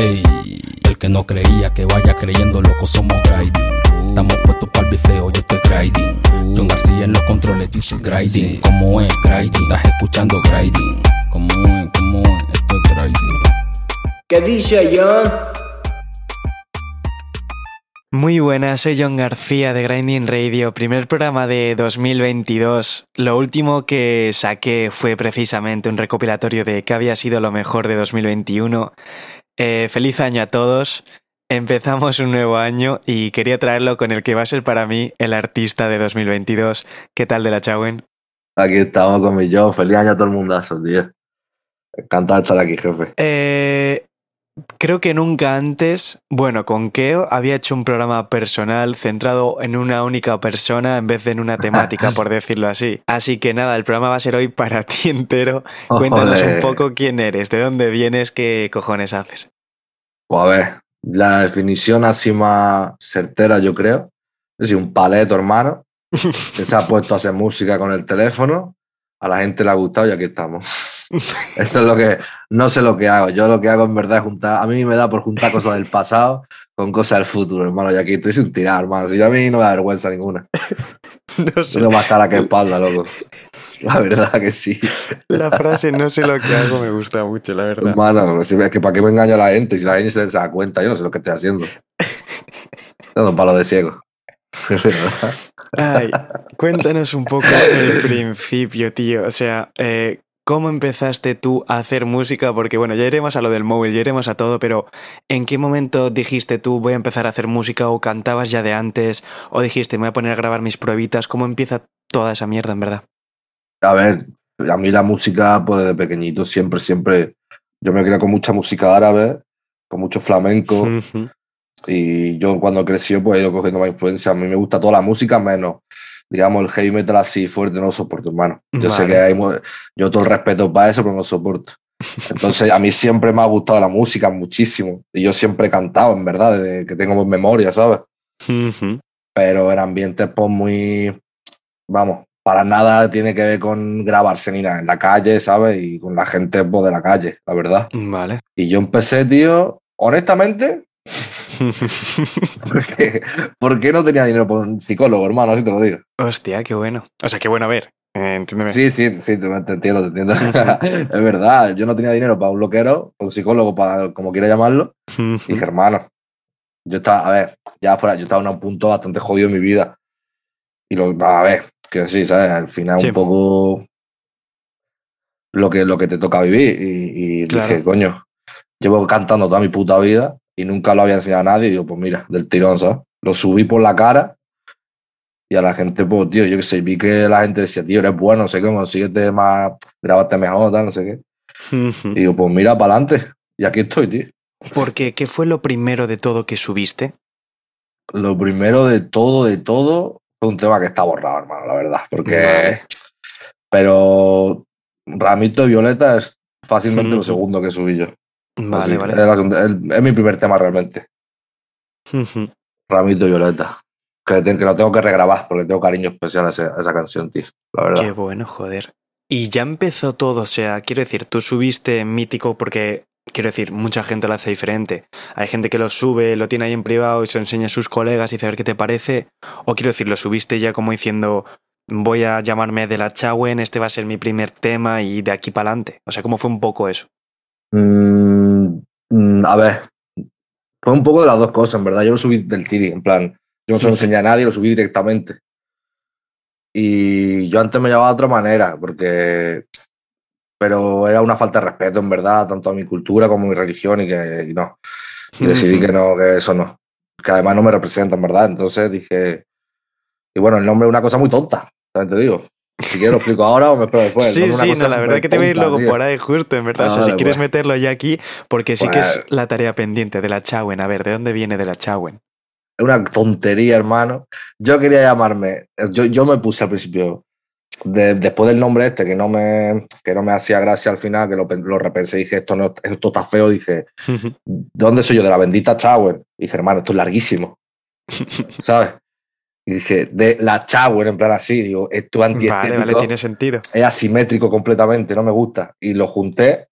Ey, el que no creía que vaya creyendo, loco, somos grinding. Estamos puestos para el bifeo, yo estoy grinding. John García en los controles dice grinding. Como es grinding? Estás escuchando grinding. Como es, como es, esto es grinding. ¿Qué dice John? Muy buenas, soy John García de Grinding Radio, primer programa de 2022. Lo último que saqué fue precisamente un recopilatorio de qué había sido lo mejor de 2021. Eh, feliz año a todos. Empezamos un nuevo año y quería traerlo con el que va a ser para mí el artista de 2022. ¿Qué tal de la Chauen? Aquí estamos con mi John. Feliz año a todo el mundazo, tío. Encantado de estar aquí, jefe. Eh, creo que nunca antes, bueno, con Keo había hecho un programa personal centrado en una única persona en vez de en una temática, por decirlo así. Así que nada, el programa va a ser hoy para ti entero. Cuéntanos un poco quién eres, de dónde vienes, qué cojones haces. Pues a ver, la definición así más certera, yo creo. Es decir, un paleto, hermano, que se ha puesto a hacer música con el teléfono. A la gente le ha gustado y aquí estamos. Eso es lo que. No sé lo que hago. Yo lo que hago en verdad es juntar. A mí me da por juntar cosas del pasado con cosas del futuro, hermano. Y aquí estoy sin tirar, hermano. Si yo a mí no me da vergüenza ninguna. No sé, No más cara que espalda, loco. La verdad que sí. la frase no sé lo que hago me gusta mucho, la verdad. Hermano, si es que para qué me engaña la gente, si la gente se, da cuenta, yo no sé lo que estoy haciendo. Tengo un palo de ciego. Es verdad. Ay, cuéntanos un poco el principio, tío. O sea, eh, ¿cómo empezaste tú a hacer música? Porque bueno, ya iremos a lo del móvil, ya iremos a todo, pero ¿en qué momento dijiste tú voy a empezar a hacer música o cantabas ya de antes o dijiste me voy a poner a grabar mis pruebitas? ¿Cómo empieza toda esa mierda en verdad? A ver, a mí la música, pues desde pequeñito, siempre, siempre. Yo me crié con mucha música árabe, con mucho flamenco. Y yo cuando crecí, pues he ido cogiendo más influencia. A mí me gusta toda la música, menos, digamos, el heavy metal así fuerte, no lo soporto, hermano. Yo sé Vale. que hay. Yo todo el respeto para eso, pero no lo soporto. Entonces, a mí siempre me ha gustado la música muchísimo, y yo siempre he cantado, en verdad, desde que tengo memoria, ¿sabes? Ujú. pero en ambientes pues muy, vamos, para nada tiene que ver con grabarse ni nada, en la calle, ¿sabes? Y con la gente pues, de la calle, la verdad. Vale. Y yo empecé, tío, honestamente, porque, porque no tenía dinero por un psicólogo, hermano, así te lo digo. Hostia, qué bueno. O sea, qué bueno, a ver, eh, entiéndeme. Sí, sí, sí, te, entiendo, te entiendo. es verdad, yo no tenía dinero para un loquero, para un psicólogo, para como quiera llamarlo. Y dije, hermano, yo estaba, a ver, ya fuera, yo estaba en un punto bastante jodido en mi vida. Y lo, a ver, que sí, ¿sabes? Al final Sí. un poco lo que, lo que te toca vivir. Y, y Claro. dije, coño, llevo cantando toda mi puta vida y nunca lo había enseñado a nadie. Y digo, pues mira, del tirón, ¿sabes? Lo subí por la cara y a la gente, pues, tío, yo qué sé, vi que la gente decía, tío, eres bueno, no sé cómo, síguete más, grábate mejor, tal, no sé qué. Y digo, pues mira, para adelante. Y aquí estoy, tío. Porque, ¿qué fue lo primero de todo que subiste? Lo primero de todo, de todo, fue un tema que está borrado, hermano, la verdad. Porque. Pero. Ramito Violeta es fácilmente lo segundo que subí yo. Vale, Así, vale. Es, la mi primer tema realmente. Ramito Violeta. Que, lo tengo que regrabar porque tengo cariño especial a, ese- a esa canción, tío. La verdad. Qué bueno, joder. Y ya empezó todo, o sea, quiero decir, tú subiste mítico porque, quiero decir, mucha gente lo hace diferente. Hay gente que lo sube, lo tiene ahí en privado y se lo enseña a sus colegas y dice a ver qué te parece. O quiero decir, lo subiste ya como diciendo, voy a llamarme de la Chawen, este va a ser mi primer tema y de aquí para adelante. O sea, ¿cómo fue un poco eso? Mm, mm, a ver. Fue un poco de las dos cosas, en verdad. Yo lo subí del tiri, en plan. Yo no se lo enseñé a nadie, lo subí directamente. Y yo antes me llamaba de otra manera, porque. Pero era una falta de respeto, en verdad, tanto a mi cultura como a mi religión, y que y no. Y decidí que no, que eso no. Que además no me representa, en verdad. Entonces dije. Y bueno, el nombre es una cosa muy tonta, también te digo. Si quieres lo explico ahora o me espero después. Sí, es sí, no, la verdad súper que te voy a ir luego tío. por ahí justo, en verdad. o sea, Vale, si quieres pues. meterlo ya aquí, porque sí que es la tarea pendiente de la Chawen. A ver, ¿de dónde viene de la Chawen? Es una tontería, hermano. Yo quería llamarme, yo, yo me puse al principio, de- después del nombre este, que no me, que no me hacía gracia al final, que lo, lo repensé, dije, esto, no, esto está feo, dije, ¿de dónde soy yo? De la bendita Chower. Dije, hermano, esto es larguísimo, ¿sabes? Y dije, de la Chower, en plan así, digo, esto es vale, vale, tiene sentido. es asimétrico completamente, no me gusta. Y lo junté,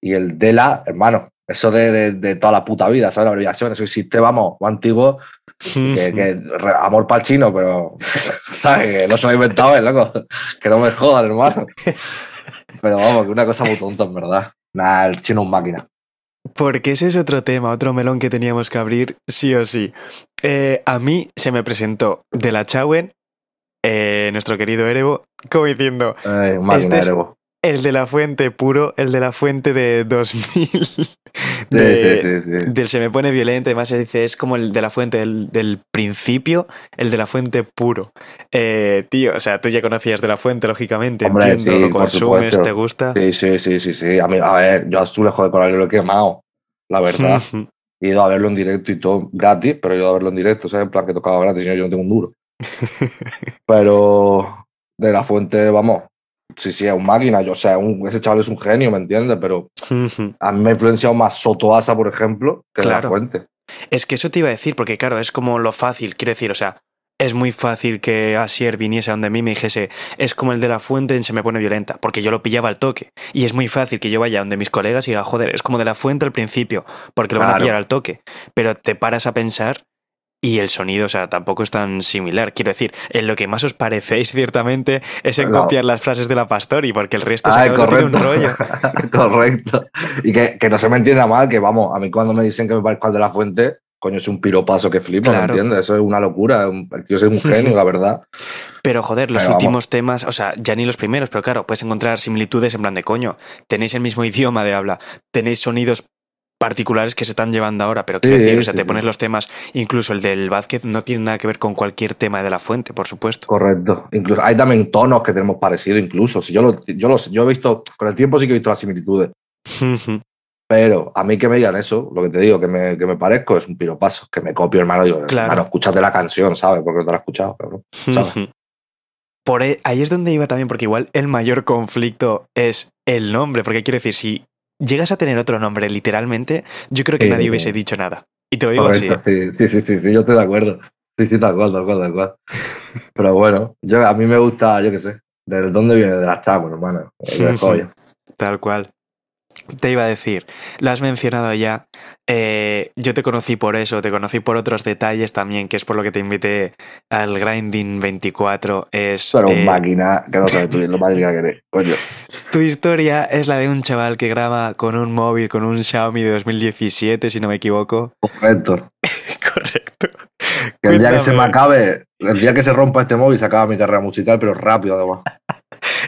y el de la, hermano, Eso de, de, de toda la puta vida, ¿sabes? La abreviación, eso existe, vamos, antiguo que, que amor para el chino, pero, ¿sabes? Que no se lo ha inventado él, loco. Que no me jodan, hermano. Pero vamos, que una cosa muy tonta, en verdad. Nah, el chino es máquina. Porque ese es otro tema, otro melón que teníamos que abrir, sí o sí. Eh, a mí se me presentó de la Chauen, eh, nuestro querido Erebo, como diciendo, máquina, Este es- el de la fuente puro, el de la fuente de 2000. Sí, de- sí, sí, sí. Del se me pone violento, además se dice, es como el de la fuente del, del principio, el de la fuente puro. Eh, tío, o sea, tú ya conocías de la fuente, lógicamente, Hombre, entiendo, sí, lo por consumes, te gusta. Sí, sí, sí, sí, sí. A, mí, a ver, yo a Azulejo de Coral lo he quemado, la verdad. He ido a verlo en directo y todo gratis, pero he ido a verlo en directo, ¿sabes? En plan que tocaba gratis, yo no tengo un duro. Pero de la fuente, vamos, sí, sí, es un máquina. Yo, o sea, un- ese chaval es un genio, ¿me entiendes? Pero a mí me ha influenciado más Sotoasa, por ejemplo, que de la fuente. Es que eso te iba a decir, porque claro, es como lo fácil, quiero decir, o sea, es muy fácil que Asier viniese a donde mí y me dijese, es como el de la fuente en Se me pone violenta, porque yo lo pillaba al toque. Y es muy fácil que yo vaya donde mis colegas y diga, joder, es como de la fuente al principio, porque lo van a pillar al toque. Pero te paras a pensar y el sonido, o sea, tampoco es tan similar. Quiero decir, en lo que más os parecéis ciertamente es en No. copiar las frases de la Pastori, porque el resto se de tiene un rollo. correcto. Y que, que no se me entienda mal, que vamos, a mí cuando me dicen que me parezco al de la fuente, coño, es un piropazo que flipa, Claro. ¿me entiendes? Eso es una locura. El tío es un genio, la verdad. Pero joder, los Pero vamos. últimos temas, o sea, ya ni los primeros, pero claro, puedes encontrar similitudes en plan de coño. Tenéis el mismo idioma de habla, tenéis sonidos particulares que se están llevando ahora, pero quiero Sí, decir, o sea, sí, te sí. pones los temas, incluso el del Vázquez no tiene nada que ver con cualquier tema de la fuente, por supuesto. Correcto. Incluso, hay también tonos que tenemos parecido, incluso. Si yo, lo, yo, lo, yo he visto, con el tiempo sí que he visto las similitudes. Pero a mí que me digan eso, lo que te digo, que me, que me parezco, es un piropazo. Que me copio, hermano. Digo, Claro. hermano, escúchate la canción, ¿sabes? Porque no te la has escuchado, cabrón. ¿sabes? Por ahí, ahí es donde iba también, porque igual el mayor conflicto es el nombre, porque quiero decir, si llegas a tener otro nombre literalmente, yo creo que Sí, nadie hubiese dicho nada. Y te lo digo así. Correcto, sí, sí, sí, sí, sí, yo estoy de acuerdo. Sí, sí, tal cual, tal cual, tal cual. Pero bueno, yo, a mí me gusta, yo qué sé, ¿de dónde viene? De las chamos, hermano. De. Tal cual. Te iba a decir, lo has mencionado ya. eh, yo te conocí por eso, te conocí por otros detalles también, que es por lo que te invité al Grinding 24. Es, Pero eh, máquina, que no sabes tú lo máquina que eres, coño. tu historia es la de un chaval que graba con un móvil, con un Xiaomi de 2017, si no me equivoco. Correcto. Correcto. Que el día que se me acabe, el día que se rompa este móvil, se acaba mi carrera musical, pero rápido además.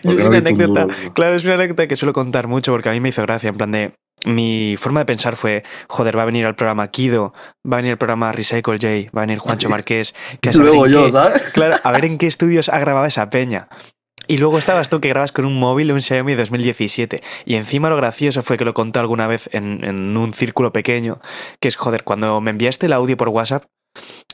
Yo es una anécdota, duro. claro, es una anécdota que suelo contar mucho porque a mí me hizo gracia, en plan de, mi forma de pensar fue, joder, va a venir al programa Kido, va a venir al programa Recycle J, va a venir Juancho Marqués, que a luego yo, qué- ¿sabes? Claro, a ver en qué estudios ha grabado esa peña. Y luego estabas tú que grabas con un móvil, un Xiaomi 2017. Y encima lo gracioso fue que lo conté alguna vez en, en un círculo pequeño, que es, joder, cuando me enviaste el audio por WhatsApp,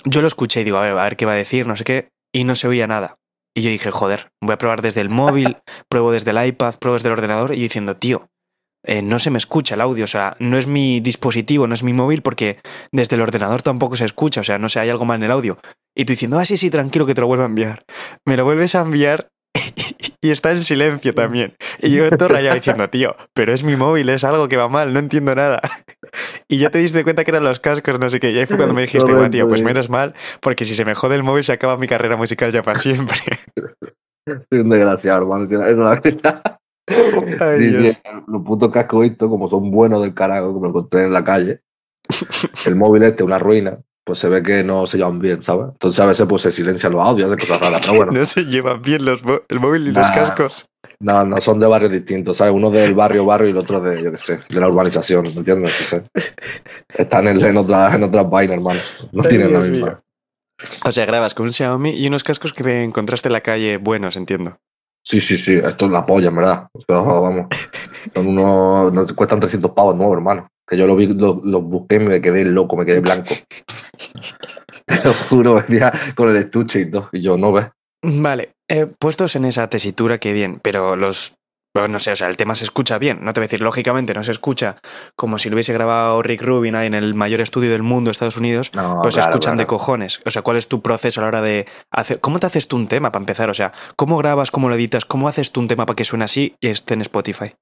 yo lo escuché y digo, a ver, a ver qué va a decir, no sé qué, y no se oía nada. Y yo dije, joder, voy a probar desde el móvil, pruebo desde el iPad, pruebo desde el ordenador, y yo diciendo, tío, eh, no se me escucha el audio, o sea, no es mi dispositivo, no es mi móvil, porque desde el ordenador tampoco se escucha, o sea, no sé, hay algo mal en el audio. Y tú diciendo, ah, sí, sí, tranquilo que te lo vuelvo a enviar. Me lo vuelves a enviar y está en silencio también. Y yo todo rayado diciendo, tío, pero es mi móvil, es algo que va mal, no entiendo nada. Y ya te diste cuenta que eran los cascos, no sé qué. Y ahí fue cuando me dijiste, "Buah, tío, pues sí. menos mal, porque si se me jode el móvil se acaba mi carrera musical ya para siempre. Soy un desgraciado, hermano. Es la verdad. Ay, sí, sí, los putos cascos estos, como son buenos del carajo, que me encontré en la calle, el móvil este, una ruina, pues se ve que no se llevan bien, ¿sabes? Entonces a veces pues se silencian los audios, hace cosas raras, pero bueno. No se llevan bien los el móvil y los cascos. No, no son de barrios distintos, ¿sabes? Uno del barrio barrio y el otro de, yo qué sé, de la urbanización, ¿me entiendes? Sí, sí. Están en, en, otras, en otras vainas, hermano. No Ay, tienen la misma. mío. O sea, grabas con un Xiaomi y unos cascos que te encontraste en la calle buenos, entiendo. Sí, sí, sí, esto es la polla, en verdad. O sea, vamos. Son unos, nos cuestan 300 pavos nuevos, hermano. Que yo lo vi, los lo busqué y me quedé loco, me quedé blanco. Lo juro, venía con el estuche y todo. Y yo, no ves. Vale, eh, puestos en esa tesitura, que bien, pero los. bueno, No sé, o sea, el tema se escucha bien. No te voy a decir, lógicamente, no se escucha como si lo hubiese grabado Rick Rubin ahí en el mayor estudio del mundo, Estados Unidos. No, Pues se claro, escuchan de cojones. O sea, ¿cuál es tu proceso a la hora de hacer. ¿Cómo te haces tú un tema para empezar? O sea, ¿cómo grabas, cómo lo editas? ¿Cómo haces tú un tema para que suene así y esté en Spotify?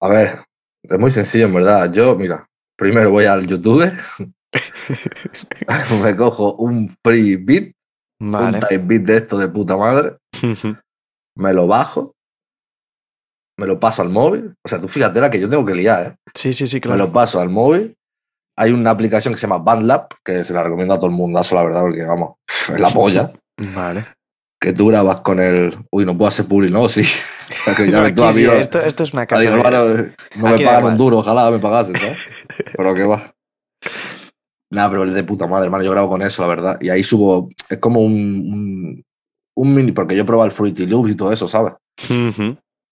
A ver, Es muy sencillo, en verdad. Yo, mira, primero voy al YouTube, me cojo un free beat, Vale. un type beat de esto de puta madre, me lo bajo, me lo paso al móvil. O sea, tú fíjate la que yo tengo que liar, ¿eh? sí, sí, sí, Me claro. lo paso al móvil. Hay una aplicación que se llama BandLab, que se la recomiendo a todo el mundazo, la verdad, porque vamos, es la polla. Vale. Que tú grabas con el. Uy, no puedo hacer publi, ¿no? Sí. O sea, que ya ves tú, Aquí sí, amigo, esto, esto es una casa. hermano, no me pagan un duro, ojalá me pagasen, ¿sabes? Pero qué va. Nada, pero es de puta madre, hermano. Yo grabo con eso, la verdad. Y ahí subo. Es como un. Un, un mini. Porque yo he probado el Fruity Loops y todo eso, ¿sabes?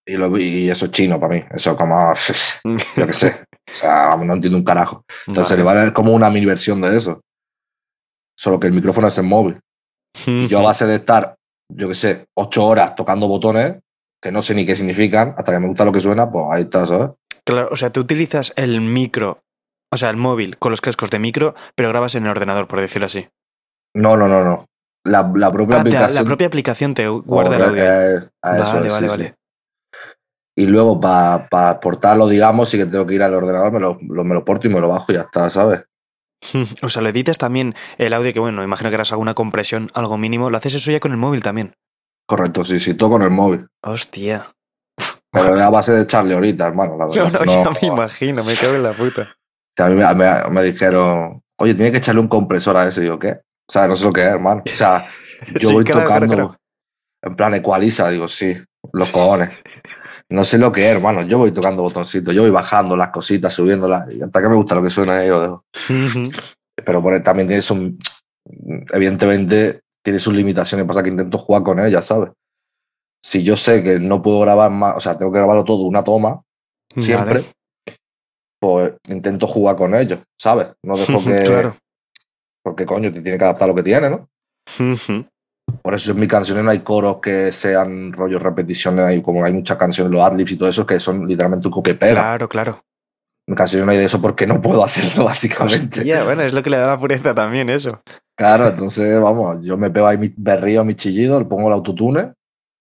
Y, lo, y eso es chino para mí. Eso como. Yo qué sé. O sea, no entiendo un carajo. Entonces, Vale. vale. es como una mini versión de eso. Solo que el micrófono es en móvil. Yo a base de estar, yo qué sé, ocho horas tocando botones, que no sé ni qué significan, hasta que me gusta lo que suena, pues ahí está, ¿sabes? Claro, o sea, tú utilizas el micro, o sea, el móvil con los cascos de micro, pero grabas en el ordenador, por decirlo así. No, no, no, no. La, la propia Ah, te- aplicación. la propia aplicación te guarda el audio. Eh, a eso Vale, vale, sí, vale. sí. Y luego para exportarlo, digamos, sí que tengo que ir al ordenador, me lo, lo- me lo porto y me lo bajo y ya está, ¿sabes? O sea, lo editas también el audio, que bueno, imagino que harás alguna compresión, algo mínimo. Lo haces eso ya con el móvil también. Correcto, sí, sí, todo con el móvil. Hostia. Pero es a base de echarle ahorita, hermano. La No, verdad. no, No, ya me imagino, me cago en la puta. que a mí me, me- me dijeron, oye, tiene que echarle un compresor a eso. Y yo, ¿qué? O sea, no sé lo que es, hermano. O sea, yo Sí, voy claro, claro, tocando claro. en plan ecualiza, digo, sí, los cojones. No sé lo que es, hermano. Yo voy tocando botoncitos, yo voy bajando las cositas, subiéndolas, y hasta que me gusta lo que suena, lo dejo. Ujú. Pero por- también tiene su, evidentemente, tiene sus limitaciones, pasa que intento jugar con ellas, ¿sabes? Si yo sé que no puedo grabar más, o sea, tengo que grabarlo todo una toma, siempre, Vale. pues intento jugar con ellos, ¿sabes? No dejo que... Claro. Porque coño, te tiene que adaptar lo que tiene, ¿no? Ujú. Por eso en mis canciones no hay coros que sean rollos repeticiones, hay, como hay muchas canciones, los adlibs y todo eso, que son literalmente un copia. Claro, claro. En canciones no hay de eso porque no puedo hacerlo, básicamente. Hostia, bueno, es lo que le da la pureza también, eso. Claro, entonces, vamos, yo me pego ahí mi berrío, mi chillido, le pongo el autotune,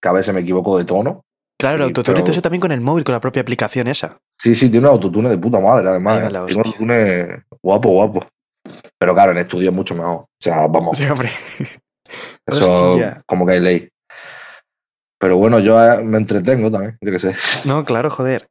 que a veces me equivoco de tono. Claro, Sí, autotune y todo pero- eso también con el móvil, con la propia aplicación esa. Sí, sí, tiene un autotune de puta madre, además. ¿eh? Tiene un autotune guapo, guapo. Pero claro, en estudio es mucho mejor. O sea, vamos, Sí, hombre. Eso hostia. como que hay ley. Pero bueno, yo eh, me entretengo también, yo qué sé. No, claro, joder.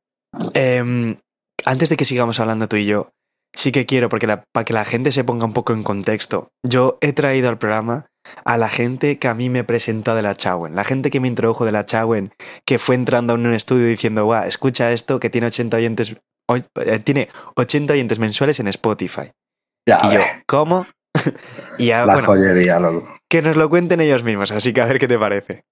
Em, antes de que sigamos hablando tú y yo, sí que quiero, porque la- para que la gente se ponga un poco en contexto, yo he traído al programa a la gente que a mí me presentó de la Chawen, la gente que me introdujo de la Chawen, que fue entrando en un estudio diciendo, guau, escucha esto, que tiene 80 oyentes, oy- eh, tiene 80 oyentes mensuales en Spotify. Ya, Y yo, ves, ¿cómo? y ya, la bueno, joyería, loco. Que nos lo cuenten ellos mismos, así que a ver qué te parece.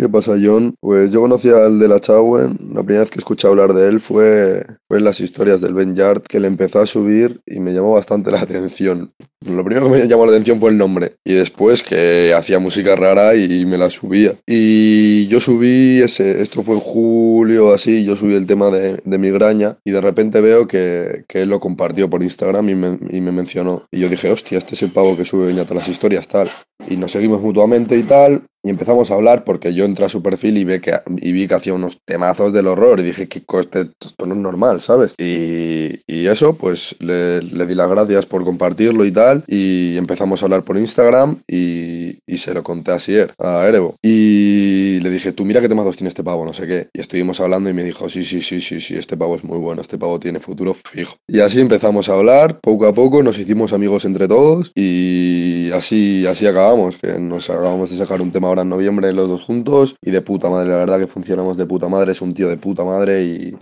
¿Qué pasa, John? Pues yo conocí al de la Chauen. La primera vez que escuché hablar de él fue, fue en las historias del Ben Yard, que le empezó a subir y me llamó bastante la atención. Lo primero que me llamó la atención fue el nombre y después que hacía música rara y me la subía. Y yo subí ese, esto fue en julio así, yo subí el tema de, de migraña y de repente veo que, que él lo compartió por Instagram y me, y me mencionó. Y yo dije, hostia, este es el pavo que sube Beñata las historias, tal. Y nos seguimos mutuamente y tal. Y empezamos a hablar porque yo entré a su perfil y, ve que, y vi que hacía unos temazos del horror. Y dije, ¿qué coste? Esto no es normal, ¿sabes? Y, y eso, pues le, le di las gracias por compartirlo y tal. Y empezamos a hablar por Instagram y, y se lo conté a Sier, a Erebo. Y le dije, tú mira qué temazos tiene este pavo, no sé qué. Y estuvimos hablando y me dijo, sí, sí, sí, sí, sí, este pavo es muy bueno, este pavo tiene futuro fijo. Y así empezamos a hablar, poco a poco nos hicimos amigos entre todos y así, así acabamos, que nos acabamos de sacar un tema ahora en noviembre los dos juntos y de puta madre, la verdad que funcionamos de puta madre, es un tío de puta madre y,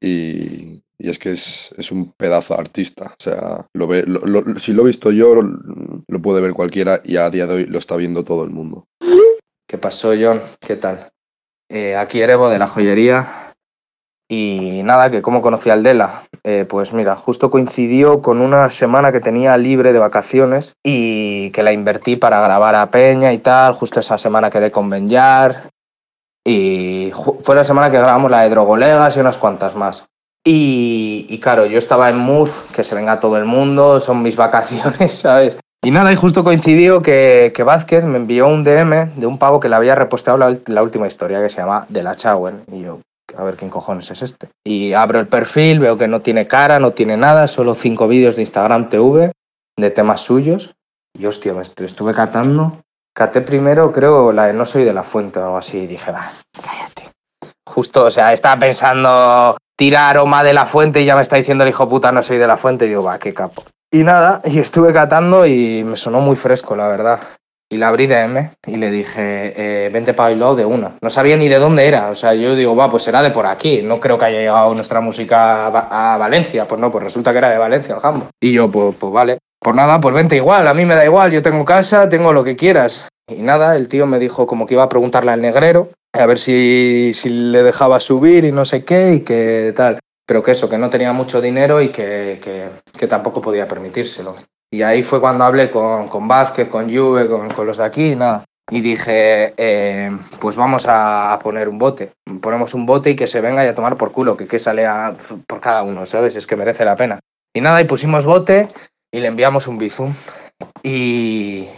y, es que es, es un pedazo de artista. O sea, lo ve, lo- si lo he visto yo, lo, puede ver cualquiera y a día de hoy lo está viendo todo el mundo. ¿Qué pasó, John? ¿Qué tal? Eh, aquí Erebo de la joyería. Y nada, que cómo conocí al Dela. Eh, pues mira, justo coincidió con una semana que tenía libre de vacaciones y que la invertí para grabar a Peña y tal. Justo esa semana quedé con Benyar. Y fue la semana que grabamos la de Drogolegas y unas cuantas más. Y, y claro, yo estaba en mood, que se venga todo el mundo, son mis vacaciones, ¿sabes? Y nada, y justo coincidió que, que Vázquez me envió un DM de un pavo que le había reposteado la última historia que se llama De la Chauen. Y yo, a ver quién cojones es este. Y abro el perfil, veo que no tiene cara, no tiene nada, solo cinco vídeos de Instagram TV de temas suyos. Y hostia, me estu- estuve catando. Caté primero, creo, la de No soy de la fuente o algo así. Y dije, va, cállate. Justo, o sea, estaba pensando tirar aroma de la fuente y ya me está diciendo el hijo puta no soy de la fuente. Y digo, va, qué capo. Y nada, y estuve catando y me sonó muy fresco, la verdad. Y la abrí de M y le dije, eh, vente para Bilbao de una. No sabía ni de dónde era. O sea, yo digo, va, pues será de por aquí. No creo que haya llegado nuestra música a Valencia. Pues no, pues resulta que era de Valencia el jambo. Y yo, pues, pues vale. Pues nada, pues vente igual. A mí me da igual. Yo tengo casa, tengo lo que quieras. Y nada, el tío me dijo como que iba a preguntarle al negrero a ver si, si le dejaba subir y no sé qué y que tal. Pero que eso, que no tenía mucho dinero y que, que, que tampoco podía permitírselo. Y ahí fue cuando hablé con, con Vázquez, con Juve, con, con los de aquí nada. Y dije, eh, pues vamos a, poner un bote. Ponemos un bote y que se venga y a tomar por culo, que, que sale a- por cada uno, ¿sabes? Es que merece la pena. Y nada, y pusimos bote y le enviamos un bizum. Y,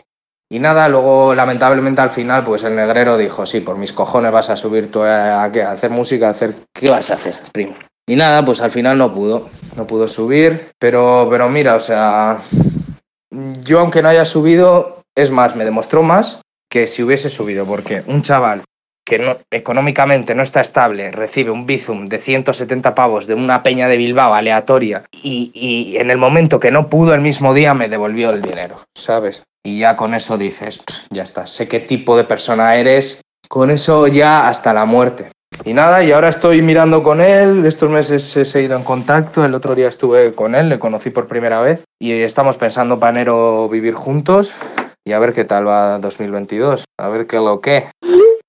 y nada, luego lamentablemente al final, pues el negrero dijo, sí, por mis cojones vas a subir tú a, a a hacer música, a hacer... ¿Qué vas a hacer, primo? Y nada, pues al final no pudo, no pudo subir, pero, pero mira, o sea, yo aunque no haya subido, es más, me demostró más que si hubiese subido, porque un chaval que no, económicamente no está estable recibe un bizum de 170 pavos de una peña de Bilbao aleatoria y, y en el momento que no pudo el mismo día me devolvió el dinero, ¿sabes? Y ya con eso dices, "Pff, ya está, sé qué tipo de persona eres, con eso ya hasta la muerte. Y nada, y ahora estoy mirando con él, estos meses he seguido en contacto, el otro día estuve con él, le conocí por primera vez. Y estamos pensando para enero vivir juntos y a ver qué tal va 2022, a ver qué lo que.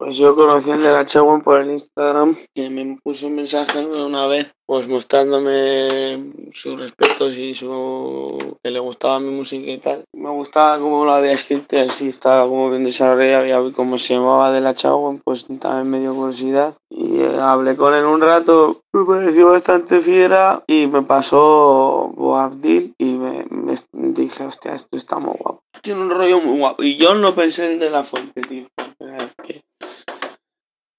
Pues yo conocí al de la Chagüen por el Instagram, que me puso un mensaje una vez, pues mostrándome sus respetos y su que le gustaba mi música y tal. Me gustaba cómo lo había escrito, así estaba como bien desarrollado, y cómo se llamaba de la Chagüen, pues también me dio curiosidad. Y eh, hablé con él un rato, me pareció bastante fiera y me pasó Boabdil y me, dije, hostia, esto está muy guapo. Tiene un rollo muy guapo. Y yo no pensé en de la fuente, tío. Vez que,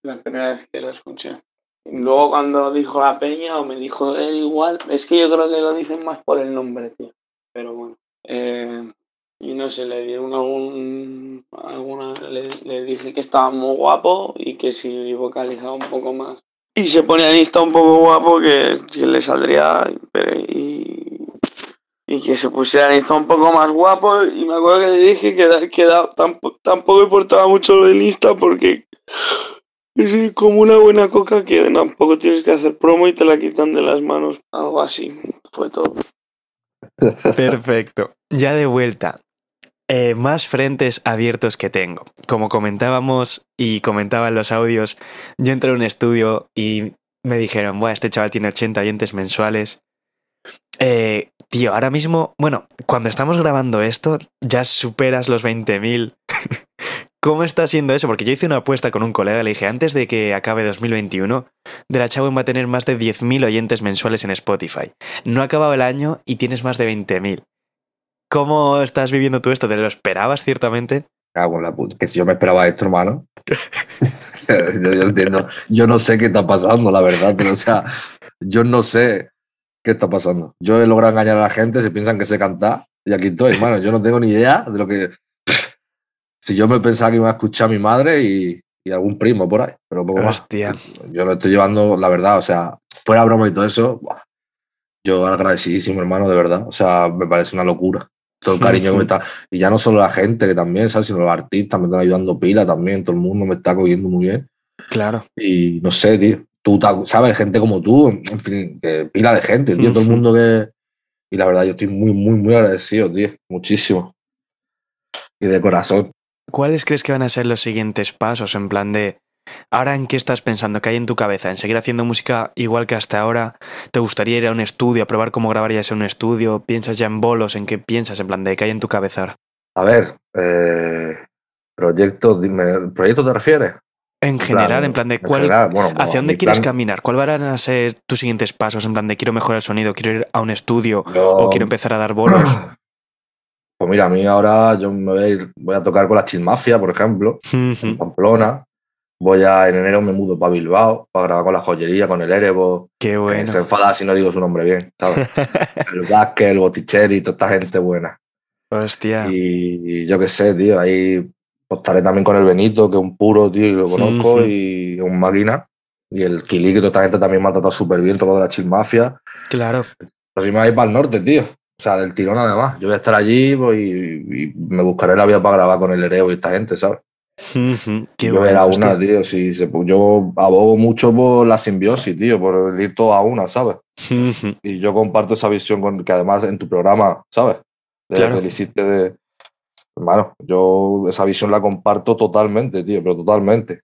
la primera vez que lo escuché. Luego cuando dijo la peña o me dijo él igual, es que yo creo que lo dicen más por el nombre, tío. Pero bueno. eh, y no sé, le dieron algún, alguna, le, dije que estaba muy guapo y que si vocalizaba un poco más. Y se ponía en Insta un poco guapo que, que le saldría y, y que se pusiera en Insta un poco más guapo. Y me acuerdo que le dije que, que tampoco, tampoco importaba mucho lo del Insta porque es como una buena coca que tampoco tienes que hacer promo y te la quitan de las manos. Algo así. Fue todo. Perfecto. Ya de vuelta. Eh, más frentes abiertos que tengo. Como comentábamos y comentaba en los audios, yo entré a un estudio y me dijeron, bueno, este chaval tiene 80 oyentes mensuales. Eh, tío, ahora mismo, bueno, cuando estamos grabando esto, ya superas los 20.000. ¿Cómo está siendo eso? Porque yo hice una apuesta con un colega, le dije, antes de que acabe 2021, De la Chagüen va a tener más de 10.000 oyentes mensuales en Spotify. No ha acabado el año y tienes más de 20.000. ¿Cómo estás viviendo tú esto? ¿Te lo esperabas ciertamente? Cago en la puta. Que si yo me esperaba esto, hermano. yo, yo no sé qué está pasando, la verdad. O sea, yo no sé qué está pasando. Yo he logrado engañar a la gente, se piensan que sé cantar. Y aquí estoy, hermano. Yo no tengo ni idea de lo que. Si yo me pensaba que iba a escuchar a mi madre y, y algún primo por ahí, pero poco más. Hostia. Yo lo estoy llevando, la verdad, o sea, fuera broma y todo eso, buah, yo agradecidísimo, hermano, de verdad. O sea, me parece una locura. Todo el cariño que me está. Y ya no solo la gente que también, ¿sabes? Sino los artistas me están ayudando pila también. Todo el mundo me está cogiendo muy bien. Claro. Y no sé, tío. Tú sabes, gente como tú, en fin, que pila de gente, tío. Todo el mundo que. Y la verdad, yo estoy muy, muy, muy agradecido, tío. Muchísimo. Y de corazón. ¿Cuáles crees que van a ser los siguientes pasos en plan de... Ahora en qué estás pensando, qué hay en tu cabeza, en seguir haciendo música igual que hasta ahora, te gustaría ir a un estudio, a probar cómo grabarías en un estudio, piensas ya en bolos, en qué piensas, en plan de qué hay en tu cabeza ahora. A ver, eh, proyectos, dime, ¿proyecto te refieres? En general, en plan de cuál, general, bueno, pues, hacia dónde mi quieres plan- caminar, cuál van a ser tus siguientes pasos, en plan de quiero mejorar el sonido, quiero ir a un estudio Yo- o quiero empezar a dar bolos. Pues mira, a mí ahora yo me voy a, ir- voy a tocar con la Chill Mafia, por ejemplo, en. Pamplona. Voy a, en enero me mudo para Bilbao, para grabar con la joyería, con el Erebo. Qué bueno. se enfada si no digo su nombre bien, ¿sabes? el Vázquez, el Botticelli, toda esta gente buena. Hostia. Y, y yo qué sé, tío, ahí pues, estaré también con el Benito, que es un puro, tío, y lo conozco, y un máquina. Y el Kili, que toda esta gente también me ha tratado súper bien, todo lo de la Chill Mafia. Claro. Pero si me voy a ir para el norte, tío. O sea, del tirón además. Yo voy a estar allí y, y me buscaré la vida para grabar con el Ereo y esta gente, ¿sabes? Qué yo bueno. era una, hostia. tío. Si se, yo abogo mucho por la simbiosis, tío, por ir todo a una, ¿sabes? Y yo comparto esa visión con que además en tu programa, ¿sabes? De, Claro. hiciste de. Hermano, yo esa visión la comparto totalmente, tío, pero totalmente.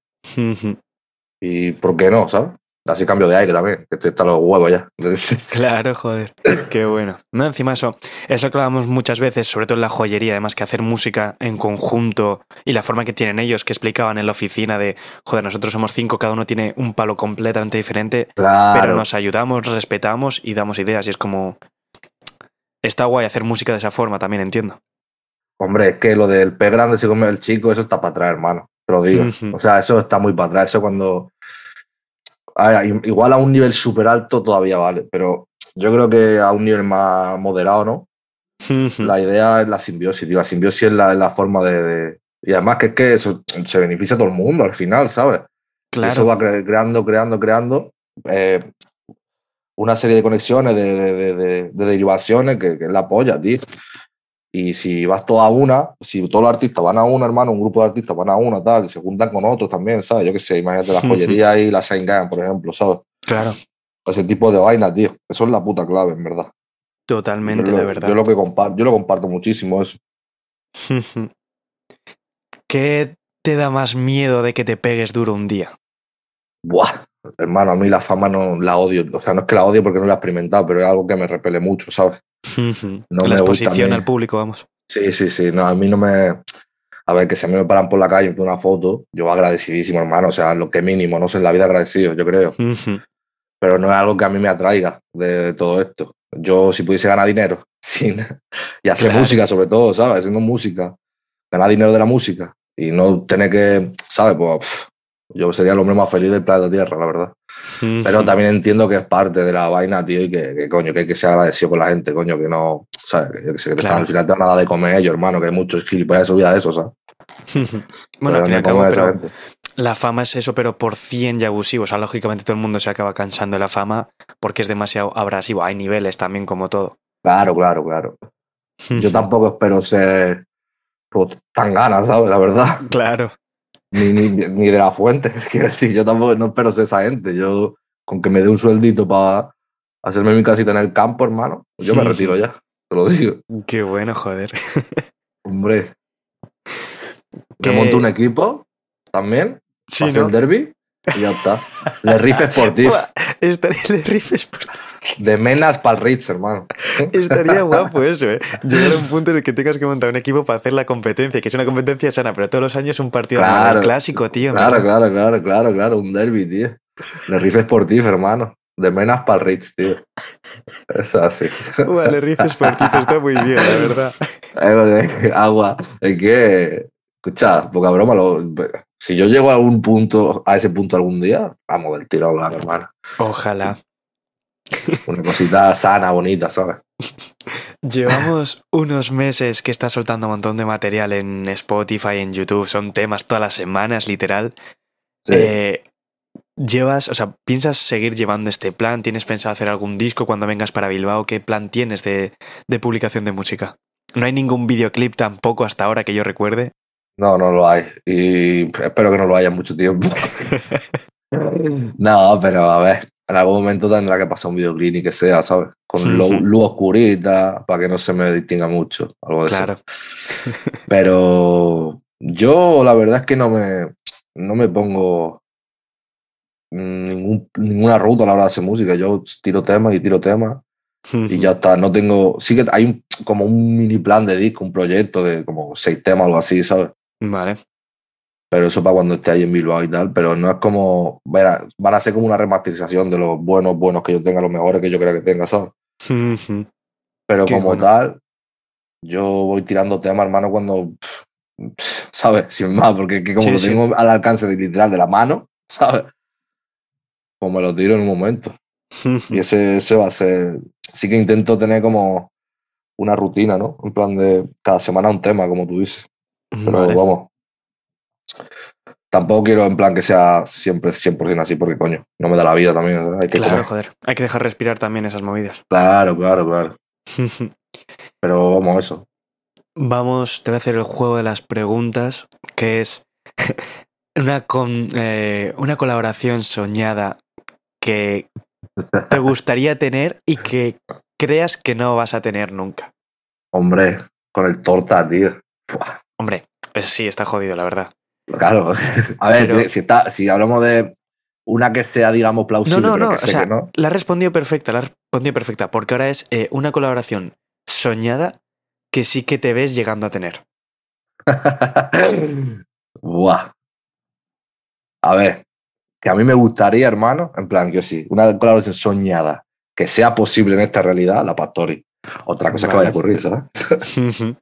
Y ¿por qué no, sabes? Así cambio de aire también, que te están los huevos ya. Claro, joder. Qué bueno. No, encima eso es lo que hablamos muchas veces, sobre todo en la joyería, además que hacer música en conjunto y la forma que tienen ellos, que explicaban en la oficina de, joder, nosotros somos cinco, cada uno tiene un palo completamente diferente, Claro. pero nos ayudamos, respetamos y damos ideas y es como... Está guay hacer música de esa forma, también entiendo. Hombre, es que lo del pez grande se come el chico, eso está para atrás, hermano. Te lo digo. O sea, eso está muy para atrás. Eso cuando. A igual a un nivel súper alto todavía vale, pero yo creo que a un nivel más moderado, ¿no? La idea es la simbiosis, tío. La simbiosis es la, la forma de, de- Y además que es que eso se beneficia a todo el mundo al final, ¿sabes? Y Eso Claro. va cre- creando, creando, creando eh, una serie de conexiones, de, de- de- de- de derivaciones que, que es la polla, tío. Y si vas toda a una, si todos los artistas van a una, hermano, un grupo de artistas van a una, tal, y se juntan con otros también, ¿sabes? Yo qué sé, imagínate la joyería y la Saint Gang, por ejemplo, ¿sabes? Claro. Ese tipo de vaina, tío. Eso es la puta clave, en verdad. Totalmente, lo- verdad. Yo lo que comparto, yo lo comparto muchísimo eso. ¿Qué te da más miedo de que te pegues duro un día? Buah, hermano, a mí la fama no la odio. O sea, no es que la odie porque no la he experimentado, pero es algo que me repele mucho, ¿sabes? No la exposición al público, vamos. Sí, sí, sí. No, a mí no me. A ver, que si a mí me paran por la calle piden una foto, yo agradecidísimo, hermano. O sea, lo que mínimo, no sé, en la vida agradecido, yo creo. Pero no es algo que a mí me atraiga de todo esto. Yo, si pudiese ganar dinero, sin, y hacer Claro. música sobre todo, ¿sabes? Haciendo música, ganar dinero de la música y no tener que, ¿sabes? Pues pff, yo sería el hombre más feliz del planeta Tierra, la verdad. Pero también entiendo que es parte de la vaina, tío, y que, que, coño, que hay que ser agradecido con la gente, coño, que no, ¿sabes? Que, que que Claro. al final te van a dar de comer ellos, hermano, que hay muchos gilipollas de vida de eso, ¿sabes? Bueno, al Pero al no cabo, como esa pero la fama es eso, pero por 100 y abusivo. O sea, lógicamente todo el mundo se acaba cansando de la fama porque es demasiado abrasivo. Hay niveles también, como todo. Claro, claro, claro. Yo tampoco espero ser pues, tan ganas, ¿sabes? La verdad. Claro. Ni, ni, ni de la fuente. Quiero decir, yo tampoco no espero ser esa gente. Yo, con que me dé un sueldito para hacerme mi casita en el campo, hermano, yo me retiro ya. Te lo digo. Qué bueno, joder. Hombre, Que- me monto un equipo también, Sí, el derby y ya está. Le riff Sportif. Estaría, le rifes De Menas para el Ritz, hermano. estaría guapo eso, ¿eh? Llegar a un punto en el que tengas que montar un equipo para hacer la competencia, que es una competencia sana, pero todos los años un partido Claro. clásico, tío. Claro, claro, claro, claro, claro. Un derby, tío. Le riff Sportif, hermano. De Menas para el Ritz, tío. Es así. Vale, rifes Sportif está muy bien, la verdad. Eh, Agua. Es que, escucha, poca broma. lo- si yo llego a algún punto, a ese punto algún día, vamos del tiro a hablar, hermano. Ojalá. Una cosita sana, bonita, ¿sabes? Llevamos unos meses que estás soltando un montón de material en Spotify, en YouTube, son temas todas las semanas, literal. Sí. Eh, ¿Llevas, o sea, piensas seguir llevando este plan? ¿Tienes pensado hacer algún disco cuando vengas para Bilbao? ¿Qué plan tienes de, de publicación de música? No hay ningún videoclip tampoco hasta ahora que yo recuerde. No, no lo hay. Y espero que no lo haya mucho tiempo. No, pero a ver, en algún momento tendrá que pasar un videoclip y que sea, ¿sabes? Con luz oscurita, para que no se me distinga mucho, algo de eso. Claro. Pero yo la verdad es que no me, no me pongo ningún, ninguna ruta a la hora de hacer música. Yo tiro temas y tiro temas y ya está. No tengo, sí que hay un- como un mini plan de disco, un proyecto de como seis temas o algo así, ¿sabes? Vale. Pero eso para cuando esté ahí en Bilbao y tal. Pero no es como, van a ser como una remasterización de los buenos, buenos que yo tenga, los mejores que yo creo que tenga, ¿sabes? Pero Qué como bueno. tal, yo voy tirando temas, hermano, cuando, pff, ¿sabes? Sin más, porque que como Sí, lo sí. tengo al alcance de, literal de la mano, ¿sabes? Pues me lo tiro en un momento. Y ese, ese va a ser. Sí que intento tener como una rutina, ¿no? En plan de cada semana un tema, como tú dices. Pero Vale. vamos. Tampoco quiero en plan que sea siempre 100% así, porque coño, no me da la vida también. ¿sabes? Hay que Claro, comer. joder. Hay que dejar respirar también esas movidas. Claro, claro, claro. Pero vamos, eso. Vamos, te voy a hacer el juego de las preguntas, que es una, con, eh, una colaboración soñada que te gustaría tener y que creas que no vas a tener nunca. Hombre, con el torta, tío. Buah, Hombre, pues sí, está jodido, la verdad. Claro. A ver, Pero- si, está, si hablamos de una que sea, digamos, plausible, No, no, pero no, que o sea, que no. la has respondido perfecta, la has respondido perfecta, porque ahora es eh, una colaboración soñada que sí que te ves llegando a tener. Buah. A ver, que a mí me gustaría, hermano, en plan, que sí, una colaboración soñada, que sea posible en esta realidad, la Pastori. Otra cosa que vaya a ocurrir, ¿sabes?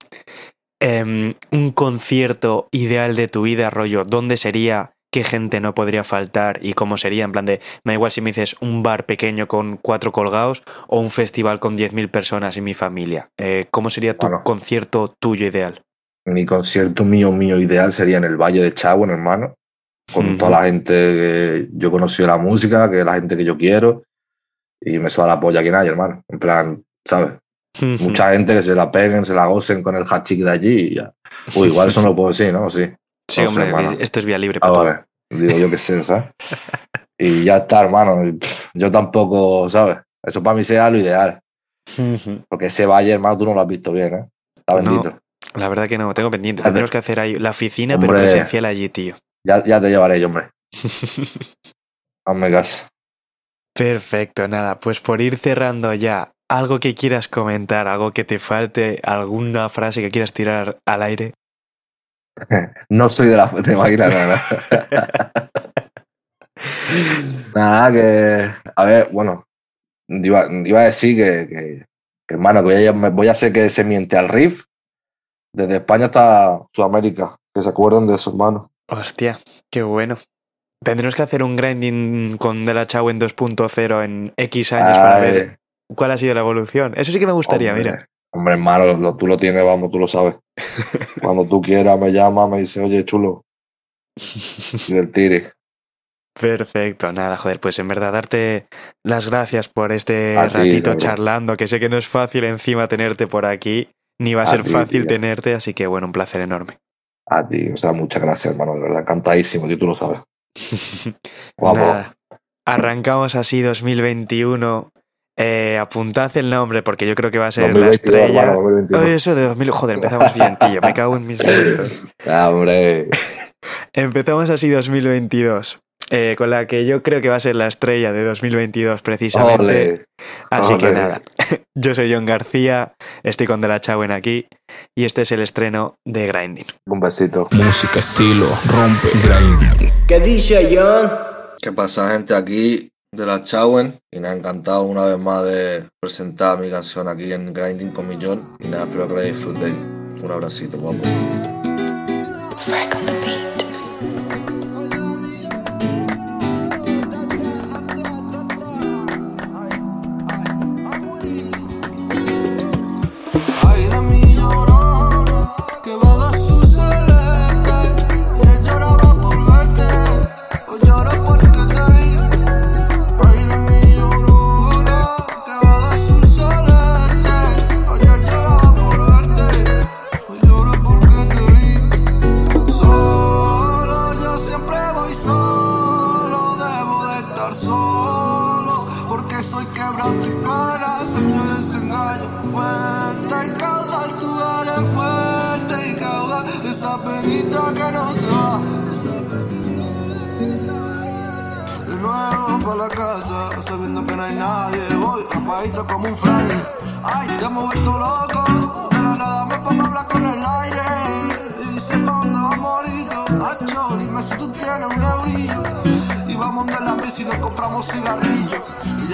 Em, un concierto ideal de tu vida, rollo, ¿dónde sería? ¿Qué gente no podría faltar? ¿Y cómo sería? En plan de, me da igual si me dices un bar pequeño con cuatro colgados o un festival con 10.000 personas y mi familia. Eh, ¿Cómo sería tu Bueno. concierto tuyo ideal? Mi concierto mío, mío ideal sería en el Valle de Chagüen, hermano, con toda la gente que yo he conocido de la música, que es la gente que yo quiero, y me suda la polla aquí nadie, hermano. En plan, ¿sabes? Mucha gente que se la peguen, se la gocen con el hachik de allí y ya. Uy, igual eso no puedo decir, ¿no? Sí. Sí, no sé, hombre, esto es vía libre Ah, para. Digo yo que sé, ¿sabes? Y ya está, hermano. Yo tampoco, ¿sabes? Eso para mí sería lo ideal. Porque ese valle, hermano, tú no lo has visto bien, ¿eh? Está No. bendito. La verdad que no, tengo pendiente. Tendremos que hacer ahí la oficina, pero Hombre. presencial allí, tío. Ya, ya te llevaré yo, hombre. Hazme caso. Perfecto, nada, pues por ir cerrando ya, algo que quieras comentar, algo que te falte, alguna frase que quieras tirar al aire. No soy de la de máquina, nada. nada, que. A ver, bueno. Iba, iba a decir que, que- que, hermano, que voy a, me- voy a hacer que se miente al riff desde España hasta Sudamérica. Que se acuerden de eso, hermano. Hostia, qué bueno. Tendremos que hacer un grinding con De La Chau en 2.0 en X años para ver cuál ha sido la evolución. Eso sí que me gustaría, hombre. mira. Hombre, hermano, lo- tú lo tienes, vamos, tú lo sabes. Cuando tú quieras, me llama, me dice, oye, chulo, y del tire. Perfecto, nada, joder, pues en verdad darte las gracias por este ti, ratito charlando, que sé que no es fácil encima tenerte por aquí, ni va a, A ser ti, fácil tenerte, así que bueno, un placer enorme. A ti, o sea, muchas gracias, hermano, de verdad, encantadísimo, tío, tú lo sabes. Vamos. Nada, arrancamos así 2021. Eh, apuntad el nombre porque yo creo que va a ser la 2022, estrella. hermano, 2022. Oye, eso de 2000, joder, empezamos bien, tío, me cago en mis minutos. Ah, hombre. Empezamos así 2022, eh, con la que yo creo que va a ser la estrella de 2022 precisamente. Así que nada, yo soy John García, estoy con De La Chauen aquí y este es el estreno de Grinding. Un besito. Música, estilo, rompe, grinding. ¿Qué dice John? ¿Qué pasa, gente? Aquí de la Chauen. Y nada, encantado una vez más de presentar mi canción aquí en Grinding con Millón. Y nada, espero que la disfrutéis. Un abracito, guapo.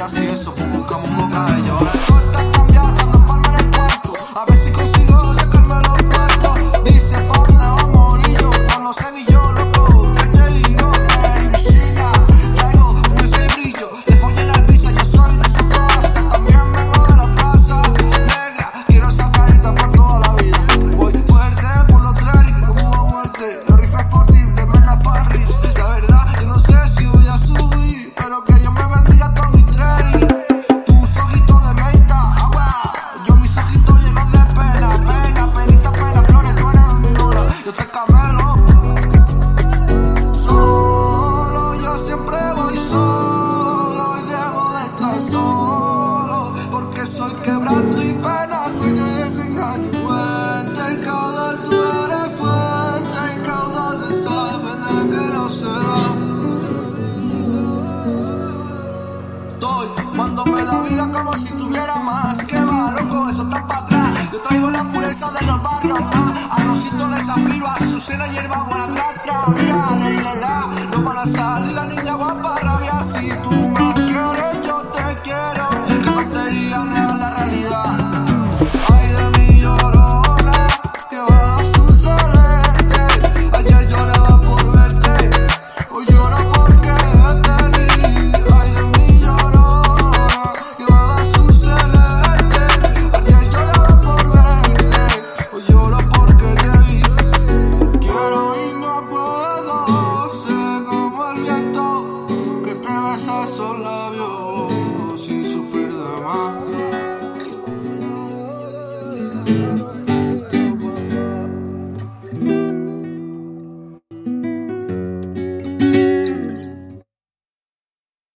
Si eso, pues buscamos un todo estoy. Mándome la vida como si tuviera más. Que va, loco, eso está para atrás. Yo traigo la pureza de los barrios más. Arrocito de zafiro, azucena, hierba buena, tra, tra. Mira, la, la, la, no van a salir la niña va para